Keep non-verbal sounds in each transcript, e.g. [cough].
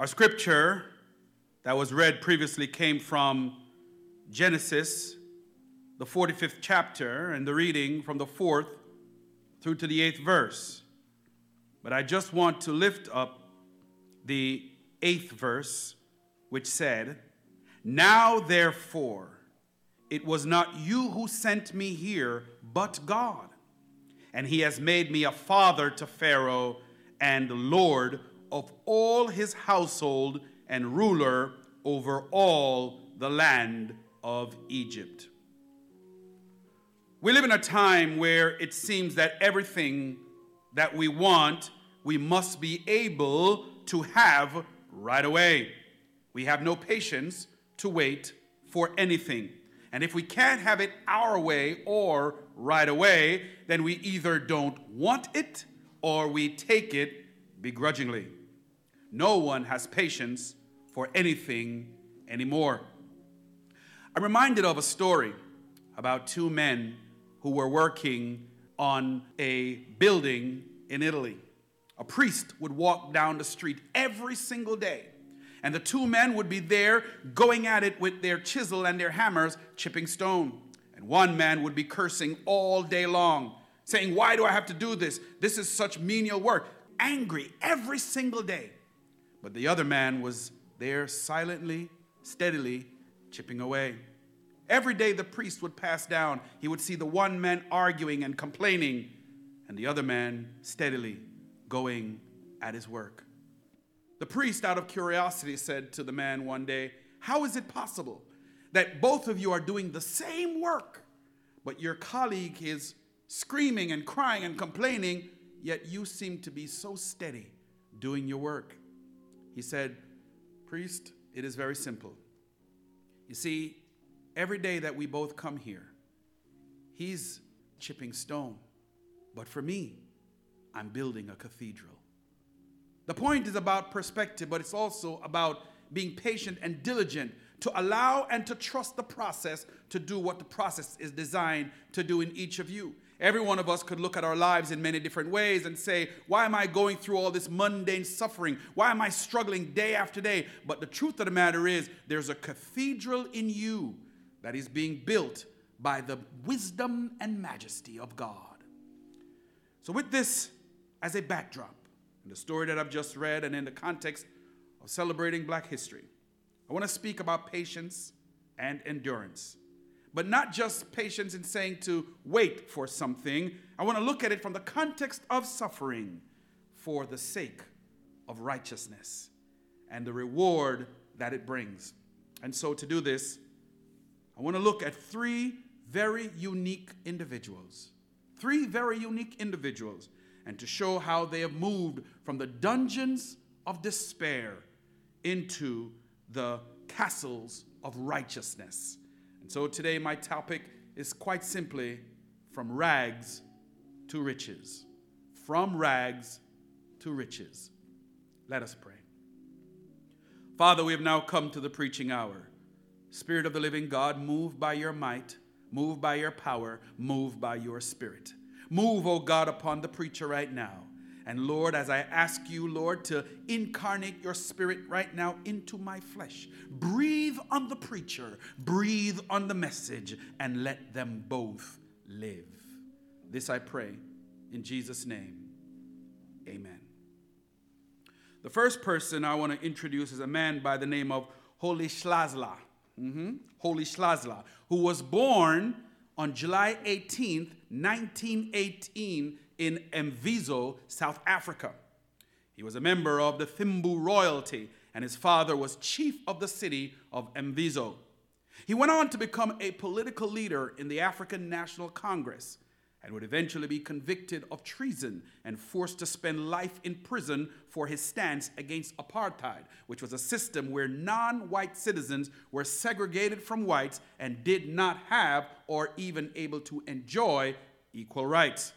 Our scripture that was read previously came from Genesis, the 45th chapter, and the reading from the fourth through to the eighth verse. But I just want to lift up the eighth verse, which said, Now therefore, it was not you who sent me here, but God. And he has made me a father to Pharaoh and Lord of all his household and ruler over all the land of Egypt. We live in a time where it seems that everything that we want, we must be able to have right away. We have no patience to wait for anything. And if we can't have it our way or right away, then we either don't want it or we take it begrudgingly. No one has patience for anything anymore. I'm reminded of a story about two men who were working on a building in Italy. A priest would walk down the street every single day and the two men would be there going at it with their chisel and their hammers, chipping stone. And one man would be cursing all day long, saying, Why do I have to do this? This is such menial work. Angry every single day. But the other man was there silently, steadily chipping away. Every day the priest would pass down, he would see the one man arguing and complaining, and the other man steadily going at his work. The priest, out of curiosity, said to the man one day, How is it possible that both of you are doing the same work, but your colleague is screaming and crying and complaining, yet you seem to be so steady doing your work? He said, Priest, it is very simple. You see, every day that we both come here, he's chipping stone, but for me, I'm building a cathedral. The point is about perspective, but it's also about being patient and diligent to allow and to trust the process to do what the process is designed to do in each of you. Every one of us could look at our lives in many different ways and say, Why am I going through all this mundane suffering? Why am I struggling day after day? But the truth of the matter is, there's a cathedral in you that is being built by the wisdom and majesty of God. So, with this as a backdrop, in the story that I've just read and in the context of celebrating black history, I want to speak about patience and endurance. But not just patience in saying to wait for something. I want to look at it from the context of suffering for the sake of righteousness and the reward that it brings. And so, to do this, I want to look at three very unique individuals. Three very unique individuals and to show how they have moved from the dungeons of despair into the castles of righteousness. So today, my topic is quite simply from rags to riches. From rags to riches. Let us pray. Father, we have now come to the preaching hour. Spirit of the living God, move by your might, move by your power, move by your spirit. Move, O oh God, upon the preacher right now. And Lord, as I ask you, Lord, to incarnate your spirit right now into my flesh, breathe on the preacher, breathe on the message, and let them both live. This I pray in Jesus' name. Amen. The first person I want to introduce is a man by the name of Rolihlahla. Mm-hmm. Rolihlahla, who was born on July 18th, 1918, in Mvezo, South Africa. He was a member of the Thembu royalty, and his father was chief of the city of Mvezo. He went on to become a political leader in the African National Congress and would eventually be convicted of treason and forced to spend life in prison for his stance against apartheid, which was a system where non white citizens were segregated from whites and did not have or even able to enjoy equal rights.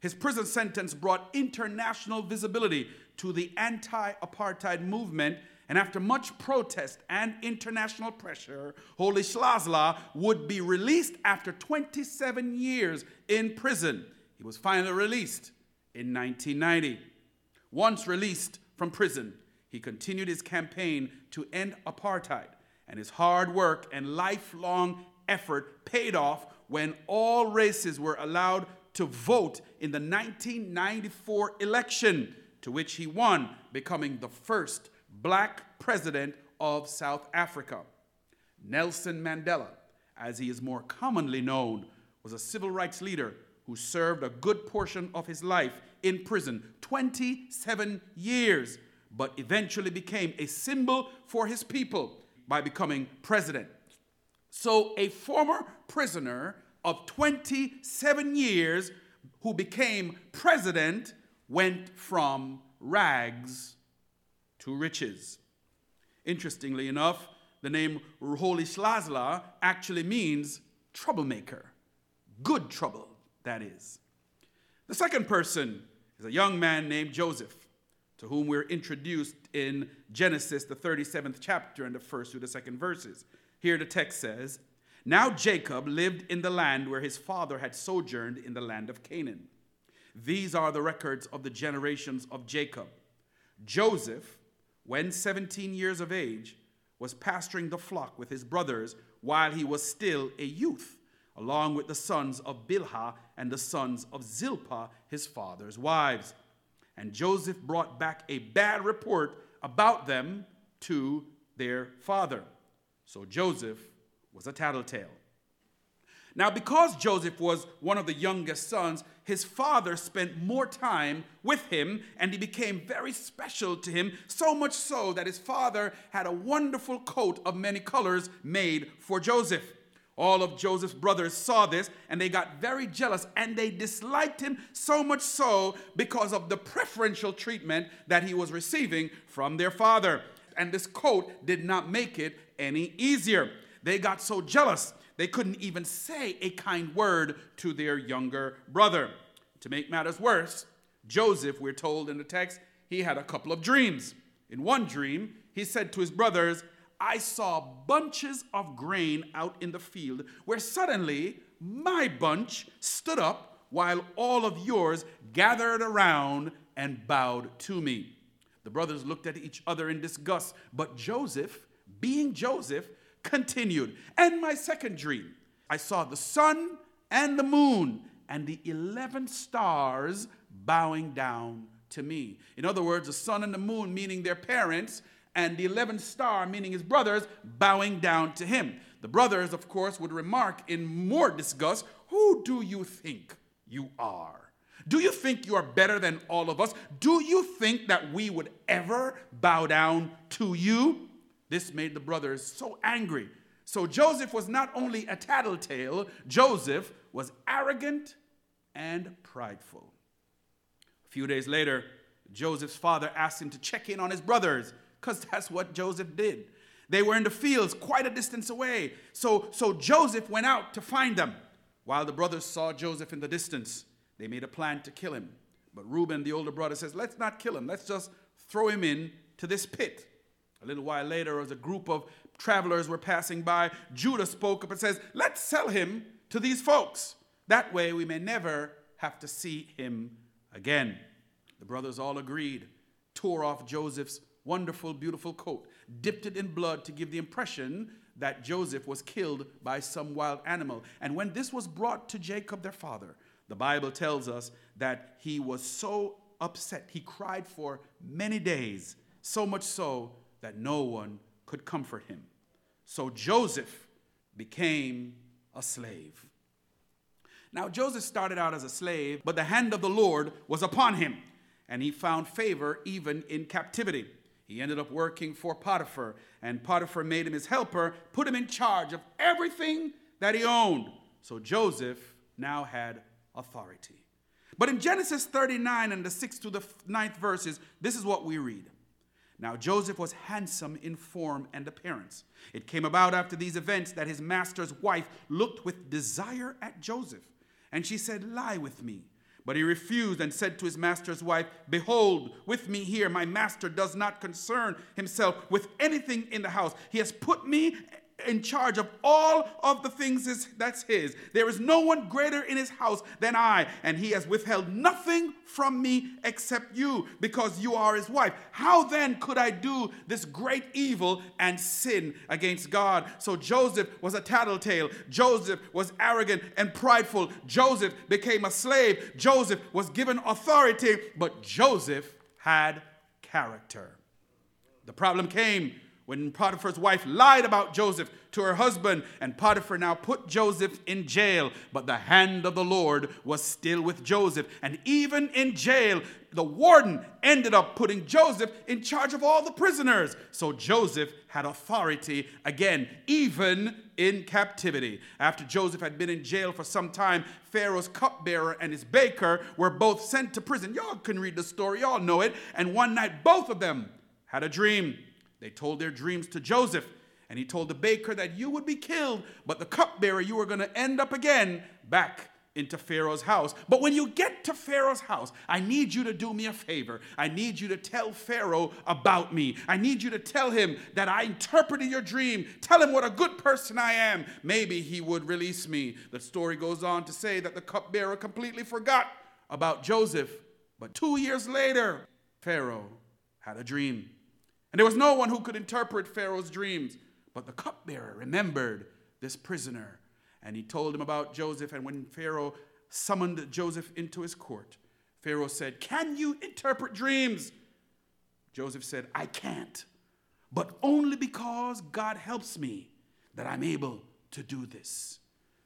His prison sentence brought international visibility to the anti apartheid movement and after much protest and international pressure, Rolihlahla would be released after 27 years in prison. He was finally released in 1990. Once released from prison, he continued his campaign to end apartheid, and his hard work and lifelong effort paid off when all races were allowed to vote in the 1994 election, to which he won, becoming the first black president of South Africa. Nelson Mandela, as he is more commonly known, was a civil rights leader who served a good portion of his life in prison 27 years, but eventually became a symbol for his people by becoming president. So, a former prisoner of 27 years who became president went from rags to riches. Interestingly enough, the name Rolihlahla actually means troublemaker. Good trouble, that is. The second person is a young man named Joseph, to whom we're introduced in Genesis, the 37th chapter, and the first through the second verses. Here the text says, Now Jacob lived in the land where his father had sojourned in the land of Canaan. These are the records of the generations of Jacob. Joseph, when 17 years of age, was pasturing the flock with his brothers while he was still a youth, along with the sons of Bilhah and the sons of Zilpah, his father's wives. And Joseph brought back a bad report about them to their father. So Joseph was a tattletale. Now, because Joseph was one of the youngest sons, his father spent more time with him and he became very special to him, so much so that his father had a wonderful coat of many colors made for Joseph. All of Joseph's brothers saw this and they got very jealous and they disliked him so much so because of the preferential treatment that he was receiving from their father. And this coat did not make it any easier. They got so jealous they couldn't even say a kind word to their younger brother. To make matters worse, Joseph, we're told in the text, he had a couple of dreams. In one dream, he said to his brothers, I saw bunches of grain out in the field, where suddenly my bunch stood up while all of yours gathered around and bowed to me. The brothers looked at each other in disgust, but Joseph, being Joseph, continued. And my second dream, I saw the sun and the moon and the 11 stars bowing down to me. In other words, the sun and the moon meaning their parents, and the 11th star meaning his brothers bowing down to him. The brothers, of course, would remark in more disgust Who do you think you are? Do you think you are better than all of us? Do you think that we would ever bow down to you? This made the brothers so angry. So Joseph was not only a tattletale, Joseph was arrogant and prideful. A few days later, Joseph's father asked him to check in on his brothers, because that's what Joseph did. They were in the fields quite a distance away. So, so Joseph went out to find them. While the brothers saw Joseph in the distance, they made a plan to kill him. But Reuben, the older brother, says, Let's not kill him. Let's just throw him in to this pit. A little while later, as a group of travelers were passing by, Judah spoke up and says, Let's sell him to these folks. That way we may never have to see him again. The brothers all agreed, tore off Joseph's wonderful, beautiful coat, dipped it in blood to give the impression that Joseph was killed by some wild animal. And when this was brought to Jacob, their father, the Bible tells us that he was so upset. He cried for many days, so much so that no one could comfort him. So Joseph became a slave. Now, Joseph started out as a slave, but the hand of the Lord was upon him, and he found favor even in captivity. He ended up working for Potiphar, and Potiphar made him his helper, put him in charge of everything that he owned. So Joseph now had authority. But in Genesis 39 and the 6th to the 9th verses, this is what we read. Now, Joseph was handsome in form and appearance. It came about after these events that his master's wife looked with desire at Joseph, and she said, Lie with me. But he refused and said to his master's wife, Behold, with me here, my master does not concern himself with anything in the house. He has put me in charge of all of the things that's his. There is no one greater in his house than I, and he has withheld nothing from me except you, because you are his wife. How then could I do this great evil and sin against God? So Joseph was a tattletale. Joseph was arrogant and prideful. Joseph became a slave. Joseph was given authority, but Joseph had character. The problem came when Potiphar's wife lied about Joseph to her husband, and Potiphar now put Joseph in jail. But the hand of the Lord was still with Joseph. And even in jail, the warden ended up putting Joseph in charge of all the prisoners. So Joseph had authority again, even in captivity. After Joseph had been in jail for some time, Pharaoh's cupbearer and his baker were both sent to prison. Y'all can read the story, y'all know it. And one night, both of them had a dream. They told their dreams to Joseph, and he told the baker that you would be killed, but the cupbearer, you were going to end up again back into Pharaoh's house. But when you get to Pharaoh's house, I need you to do me a favor. I need you to tell Pharaoh about me. I need you to tell him that I interpreted your dream. Tell him what a good person I am. Maybe he would release me. The story goes on to say that the cupbearer completely forgot about Joseph. But two years later, Pharaoh had a dream. And there was no one who could interpret Pharaoh's dreams. But the cupbearer remembered this prisoner. And he told him about Joseph. And when Pharaoh summoned Joseph into his court, Pharaoh said, Can you interpret dreams? Joseph said, I can't, but only because God helps me that I'm able to do this.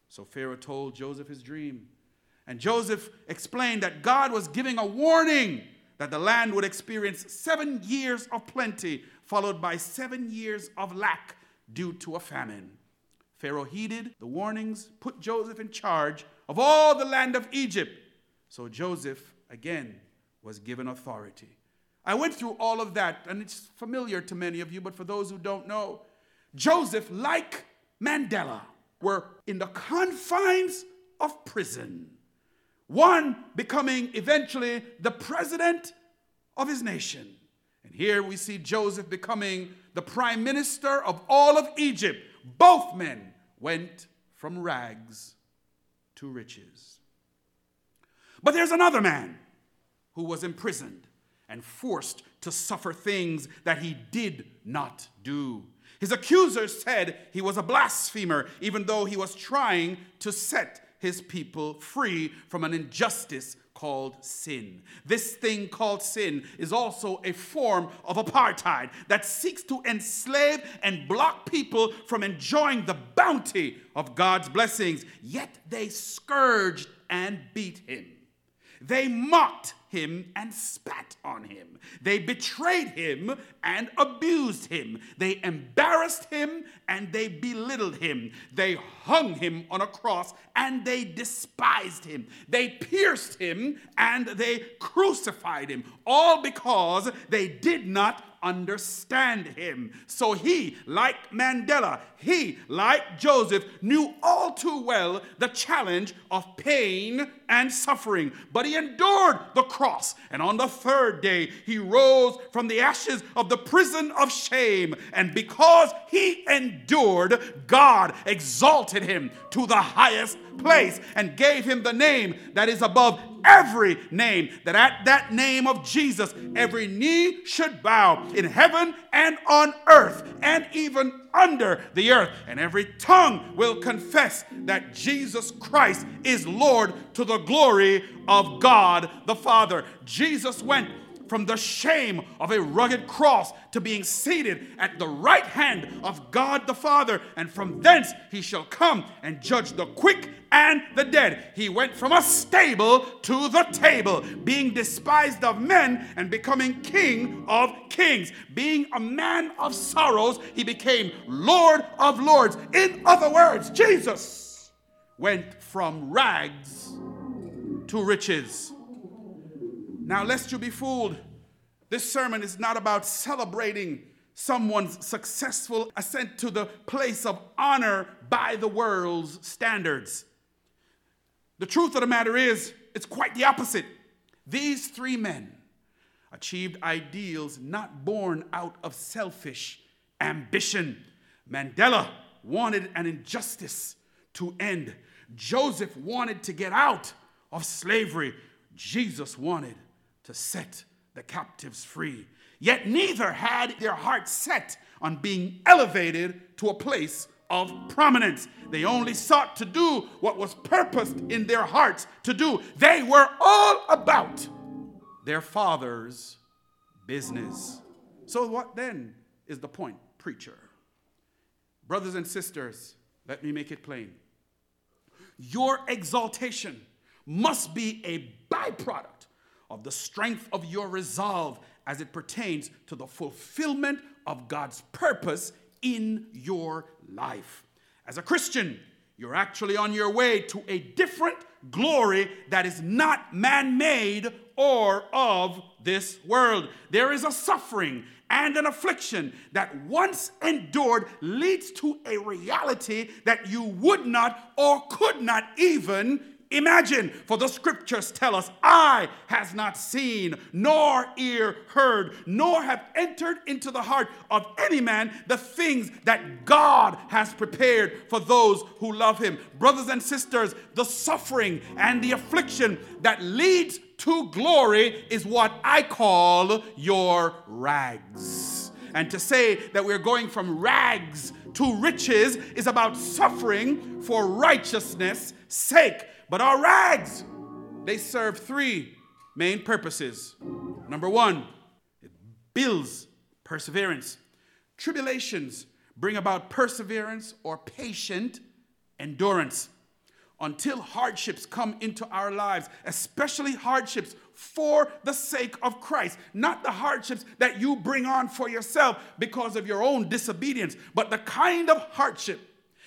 So Pharaoh told Joseph his dream. And Joseph explained that God was giving a warning that the land would experience seven years of plenty, followed by seven years of lack due to a famine. Pharaoh heeded the warnings, put Joseph in charge of all the land of Egypt. So Joseph, again, was given authority. I went through all of that, and it's familiar to many of you, but for those who don't know, Joseph, like Mandela, were in the confines of prison. One becoming eventually the president of his nation. And here we see Joseph becoming the prime minister of all of Egypt. Both men went from rags to riches. But there's another man who was imprisoned and forced to suffer things that he did not do. His accusers said he was a blasphemer, even though he was trying to set his people free from an injustice called sin. This thing called sin is also a form of apartheid that seeks to enslave and block people from enjoying the bounty of God's blessings. Yet they scourged and beat him. They mocked him and spat on him. They betrayed him and abused him. They embarrassed him and they belittled him. They hung him on a cross and they despised him. They pierced him and they crucified him, all because they did not understand him. So he, like Mandela, he, like Joseph, knew all too well the challenge of pain and suffering. But he endured the cross, and on the third day, he rose from the ashes of the prison of shame. And because he endured, God exalted him to the highest place and gave him the name that is above every name, that at that name of Jesus, every knee should bow in heaven and on earth and even under the earth, and every tongue will confess that Jesus Christ is Lord to the glory of God the Father. Jesus went from the shame of a rugged cross to being seated at the right hand of God the Father, and from thence he shall come and judge the quick and the dead. He went from a stable to the table, being despised of men and becoming king of kings. Being a man of sorrows, he became Lord of lords. In other words, Jesus went from rags to riches. Now, lest you be fooled, this sermon is not about celebrating someone's successful ascent to the place of honor by the world's standards. The truth of the matter is, it's quite the opposite. These three men achieved ideals not born out of selfish ambition. Mandela wanted an injustice to end. Joseph wanted to get out of slavery. Jesus wanted to set the captives free. Yet neither had their hearts set on being elevated to a place of prominence. They only sought to do what was purposed in their hearts to do. They were all about their father's business. So, what then is the point, preacher? Brothers and sisters, let me make it plain. Your exaltation must be a byproduct of the strength of your resolve as it pertains to the fulfillment of God's purpose in your life. As a Christian, you're actually on your way to a different glory that is not man made or of this world. There is a suffering and an affliction that once endured leads to a reality that you would not or could not even Imagine, for the scriptures tell us, eye has not seen, nor ear heard, nor have entered into the heart of any man the things that God has prepared for those who love him. Brothers and sisters, the suffering and the affliction that leads to glory is what I call your rags. And to say that we're going from rags to riches is about suffering for righteousness' sake. But our rags, they serve three main purposes. Number one, it builds perseverance. Tribulations bring about perseverance or patient endurance until hardships come into our lives, especially hardships for the sake of Christ, not the hardships that you bring on for yourself because of your own disobedience, but the kind of hardship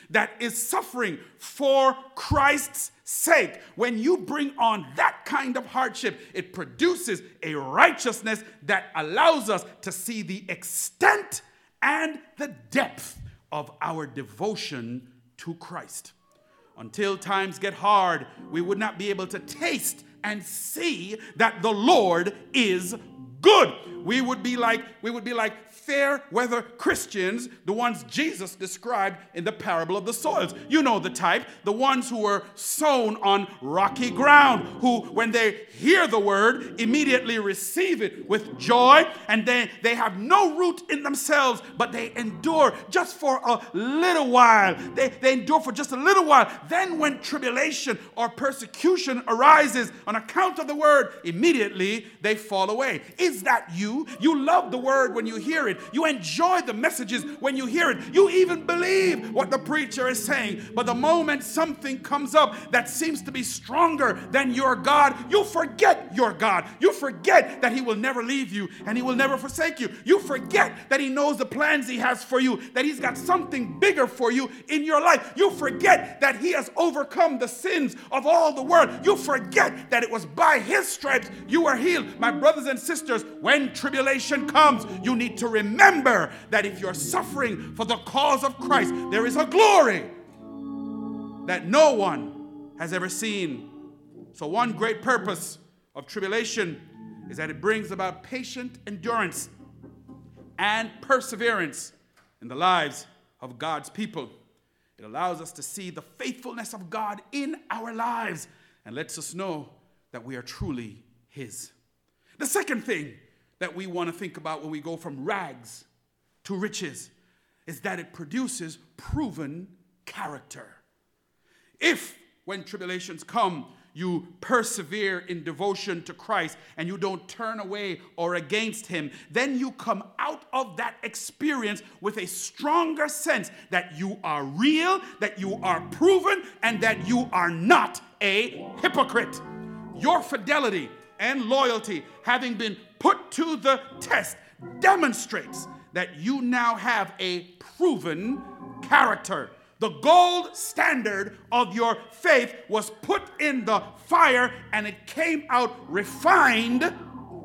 that is suffering for Christ's sake. When you bring on that kind of hardship, it produces a righteousness that allows us to see the extent and the depth of our devotion to Christ. Until times get hard, we would not be able to taste and see that the Lord is good. We would be like we would be like fair weather Christians, the ones Jesus described in the parable of the soils. You know the type, the ones who were sown on rocky ground, who, when they hear the word, immediately receive it with joy, and they, they have no root in themselves, but they endure just for a little while. They, they endure for just a little while. Then, when tribulation or persecution arises on account of the word, immediately they fall away. Is that you? You love the word when you hear it. You enjoy the messages when you hear it. You even believe what the preacher is saying. But the moment something comes up that seems to be stronger than your God, you forget your God. You forget that He will never leave you and He will never forsake you. You forget that He knows the plans He has for you, that He's got something bigger for you in your life. You forget that He has overcome the sins of all the world. You forget that it was by His stripes you were healed. My brothers and sisters, when tribulation comes, you need to remember that if you're suffering for the cause of Christ, there is a glory that no one has ever seen. So, one great purpose of tribulation is that it brings about patient endurance and perseverance in the lives of God's people. It allows us to see the faithfulness of God in our lives and lets us know that we are truly His. The second thing that we want to think about when we go from rags to riches is that it produces proven character. If, when tribulations come, you persevere in devotion to Christ and you don't turn away or against Him, then you come out of that experience with a stronger sense that you are real, that you are proven, and that you are not a hypocrite. Your fidelity and loyalty, having been put to the test, demonstrates that you now have a proven character. The gold standard of your faith was put in the fire and it came out refined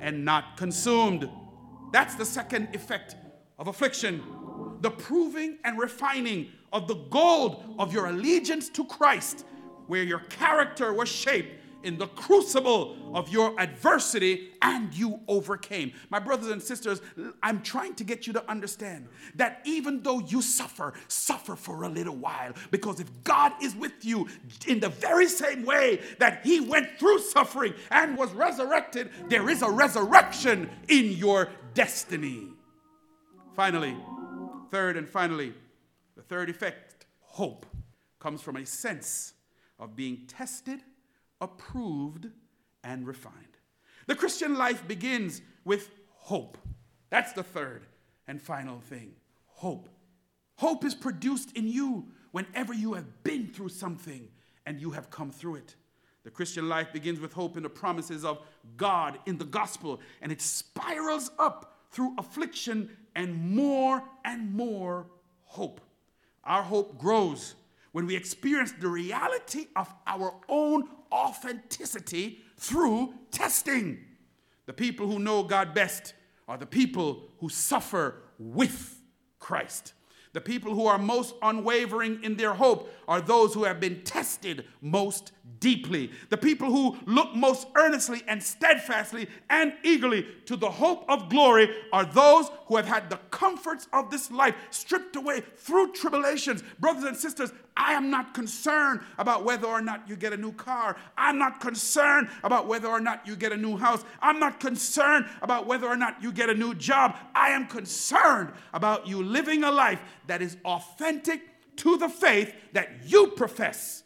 and not consumed. That's the second effect of affliction the proving and refining of the gold of your allegiance to Christ, where your character was shaped in the crucible of your adversity and you overcame. My brothers and sisters, I'm trying to get you to understand that even though you suffer, suffer for a little while. Because if God is with you in the very same way that He went through suffering and was resurrected, there is a resurrection in your destiny. Finally, third and finally, the third effect hope comes from a sense of being tested, approved, and refined. The Christian life begins with hope. That's the third and final thing hope. Hope is produced in you whenever you have been through something and you have come through it. The Christian life begins with hope in the promises of God in the gospel, and it spirals up through affliction and more and more hope. Our hope grows when we experience the reality of our own authenticity through testing. The people who know God best are the people who suffer with Christ. The people who are most unwavering in their hope are those who have been tested most deeply. The people who look most earnestly and steadfastly and eagerly to the hope of glory are those who have had the comforts of this life stripped away through tribulations. Brothers and sisters, I am not concerned about whether or not you get a new car. I'm not concerned about whether or not you get a new house. I'm not concerned about whether or not you get a new job. I am concerned about you living a life that is authentic to the faith that you profess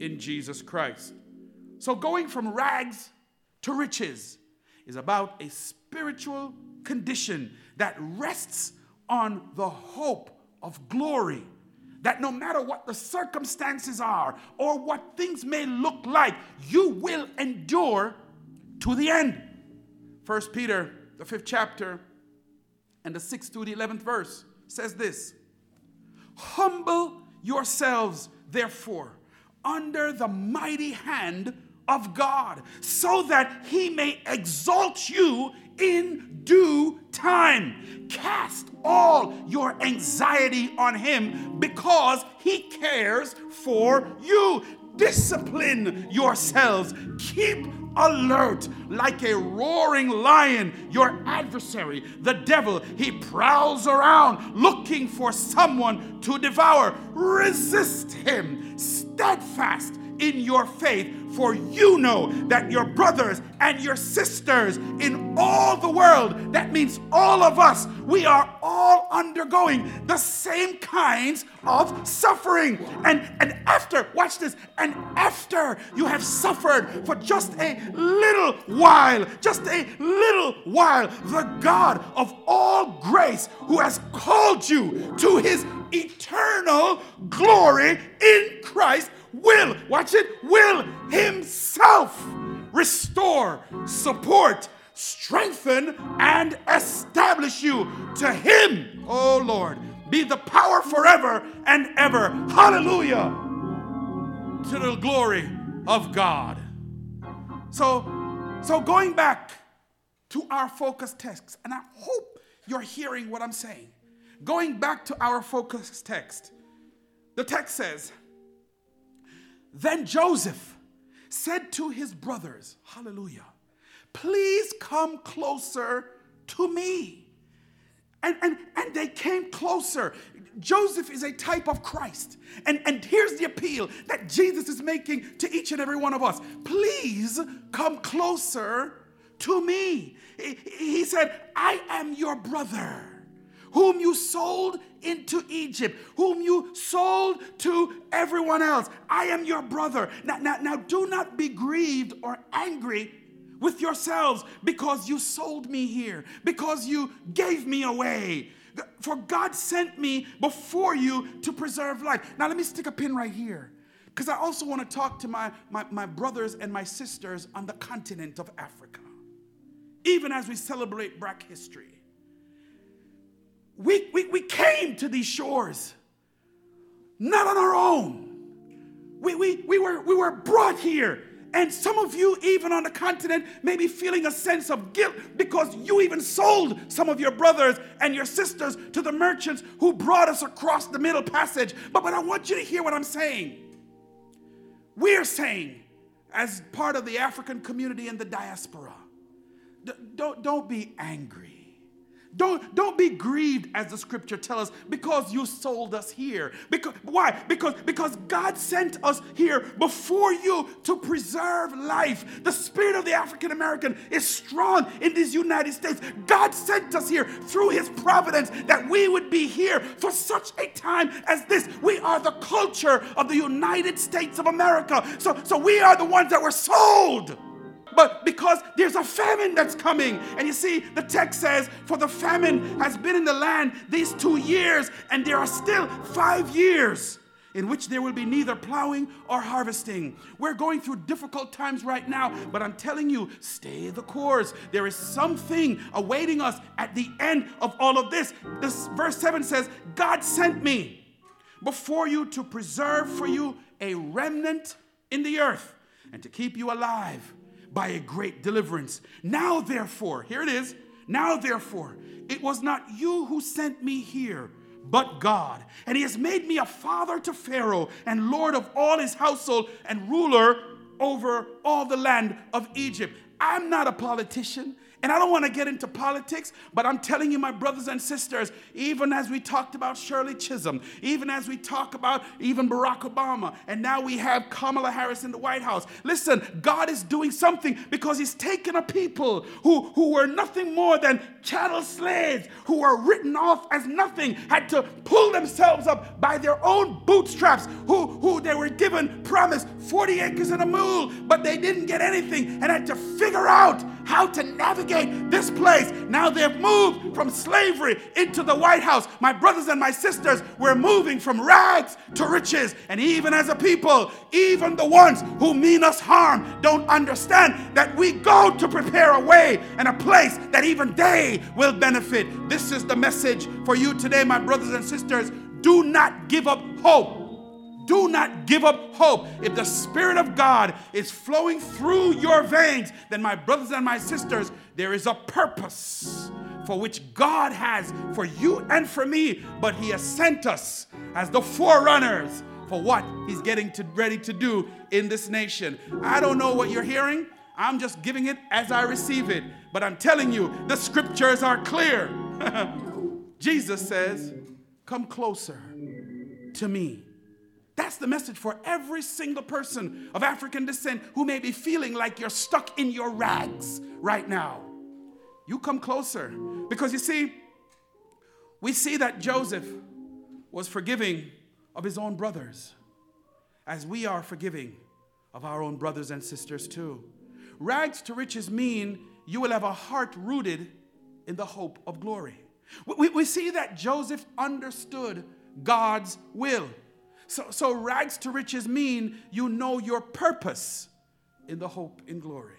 in Jesus Christ. So, going from rags to riches is about a spiritual condition that rests on the hope of glory that no matter what the circumstances are or what things may look like, you will endure to the end. First Peter, the fifth chapter, and the sixth to the eleventh verse says this Humble yourselves, therefore, under the mighty hand of God, so that he may exalt you in due time. Cast all your anxiety on him because he cares for you. Discipline yourselves. Keep alert like a roaring lion. Your adversary, the devil, he prowls around looking for someone to devour. Resist him, steadfast in your faith, for you know that your brothers and your sisters in all the world, that means all of us, we are all undergoing the same kinds of suffering. And, and after, watch this, and after you have suffered for just a little while, just a little while, the God of all grace who has called you to his eternal glory in Christ will, watch it, will himself restore, support, strengthen, and establish you. To him, oh Lord, be the power forever and ever. Hallelujah. To the glory of God. So, so going back to our focus text, and I hope you're hearing what I'm saying. Going back to our focus text, the text says, then Joseph said to his brothers, Hallelujah, please come closer to me. And, and, and they came closer. Joseph is a type of Christ. And, and here's the appeal that Jesus is making to each and every one of us please come closer to me. He, said, I am your brother whom you sold into Egypt, whom you sold to everyone else. I am your brother. Now, now, now do not be grieved or angry with yourselves because you sold me here, because you gave me away. For God sent me before you to preserve life. Now, let me stick a pin right here because I also want to talk to my, my, my brothers and my sisters on the continent of Africa, even as we celebrate Black history. We, we, we came to these shores not on our own. We, we, we, were, we were brought here. And some of you, even on the continent, may be feeling a sense of guilt because you even sold some of your brothers and your sisters to the merchants who brought us across the Middle Passage. But, but I want you to hear what I'm saying. We're saying as part of the African community in the diaspora. Don't, don't be angry. Don't, don't be grieved, as the scripture tells us, because you sold us here. Because, why? Because, because God sent us here before you to preserve life. The spirit of the African American is strong in these United States. God sent us here through his providence that we would be here for such a time as this. We are the culture of the United States of America. So, so we are the ones that were sold but because there's a famine that's coming. And you see, the text says, For the famine has been in the land these two years, and there are still five years in which there will be neither plowing or harvesting. We're going through difficult times right now, but I'm telling you, stay the course. There is something awaiting us at the end of all of this. This verse 7 says, God sent me before you to preserve for you a remnant in the earth and to keep you alive by a great deliverance. Now, therefore, here it is. Now, therefore, it was not you who sent me here, but God. And he has made me a father to Pharaoh and lord of all his household and ruler over all the land of Egypt. I'm not a politician. And I don't want to get into politics, but I'm telling you, my brothers and sisters, even as we talked about Shirley Chisholm, even as we talk about even Barack Obama, and now we have Kamala Harris in the White House. Listen, God is doing something because He's taken a people who, who were nothing more than chattel slaves, who were written off as nothing, had to pull themselves up by their own bootstraps, who, who they were given promise 40 acres and a mule, but they didn't get anything and had to figure out how to navigate this place. Now they've moved from slavery into the White House. My brothers and my sisters, we're moving from rags to riches. And even as a people, even the ones who mean us harm don't understand that we go to prepare a way and a place that even they will benefit. This is the message for you today, my brothers and sisters. Do not give up hope do not give up hope. If the Spirit of God is flowing through your veins, then, my brothers and my sisters, there is a purpose for which God has for you and for me, but He has sent us as the forerunners for what He's getting to, ready to do in this nation. I don't know what you're hearing. I'm just giving it as I receive it. But I'm telling you, the scriptures are clear. [laughs] Jesus says, Come closer to me. That's the message for every single person of African descent who may be feeling like you're stuck in your rags right now. You come closer. Because you see, we see that Joseph was forgiving of his own brothers, as we are forgiving of our own brothers and sisters too. Rags to riches mean you will have a heart rooted in the hope of glory. We, we see that Joseph understood God's will. So, so rags to riches mean you know your purpose in the hope in glory.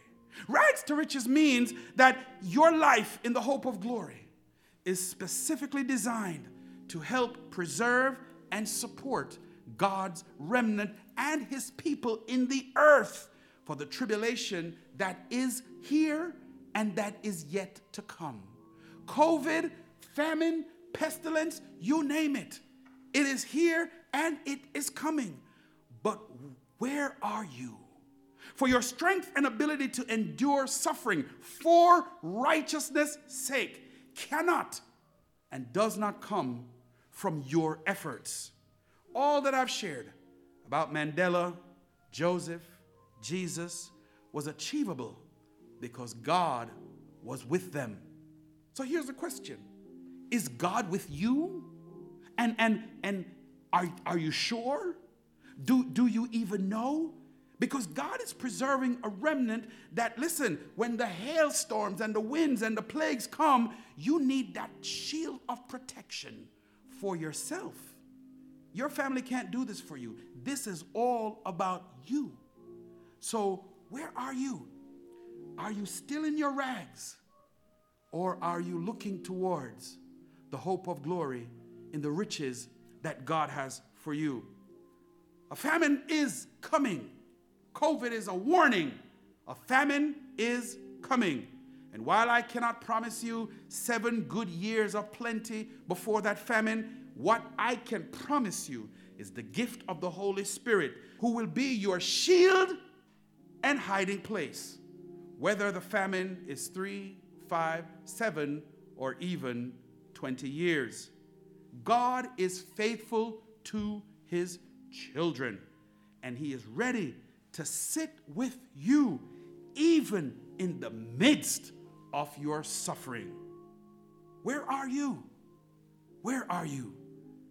Rags to riches means that your life in the hope of glory is specifically designed to help preserve and support God's remnant and his people in the earth for the tribulation that is here and that is yet to come. COVID, famine, pestilence, you name it. It is here and it is coming. But where are you? For your strength and ability to endure suffering for righteousness' sake cannot and does not come from your efforts. All that I've shared about Mandela, Joseph, Jesus was achievable because God was with them. So here's the question Is God with you? And, and, and are, are you sure? Do, do you even know? Because God is preserving a remnant that, listen, when the hailstorms and the winds and the plagues come, you need that shield of protection for yourself. Your family can't do this for you. This is all about you. So, where are you? Are you still in your rags? Or are you looking towards the hope of glory in the riches that God has for you. A famine is coming. COVID is a warning. A famine is coming. And while I cannot promise you seven good years of plenty before that famine, what I can promise you is the gift of the Holy Spirit, who will be your shield and hiding place, whether the famine is three, five, seven, or even 20 years. God is faithful to his children, and he is ready to sit with you even in the midst of your suffering. Where are you? Where are you?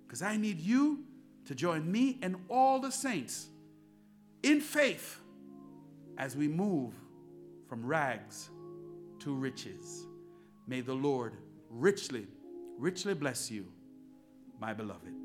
Because I need you to join me and all the saints in faith as we move from rags to riches. May the Lord richly, richly bless you, my beloved.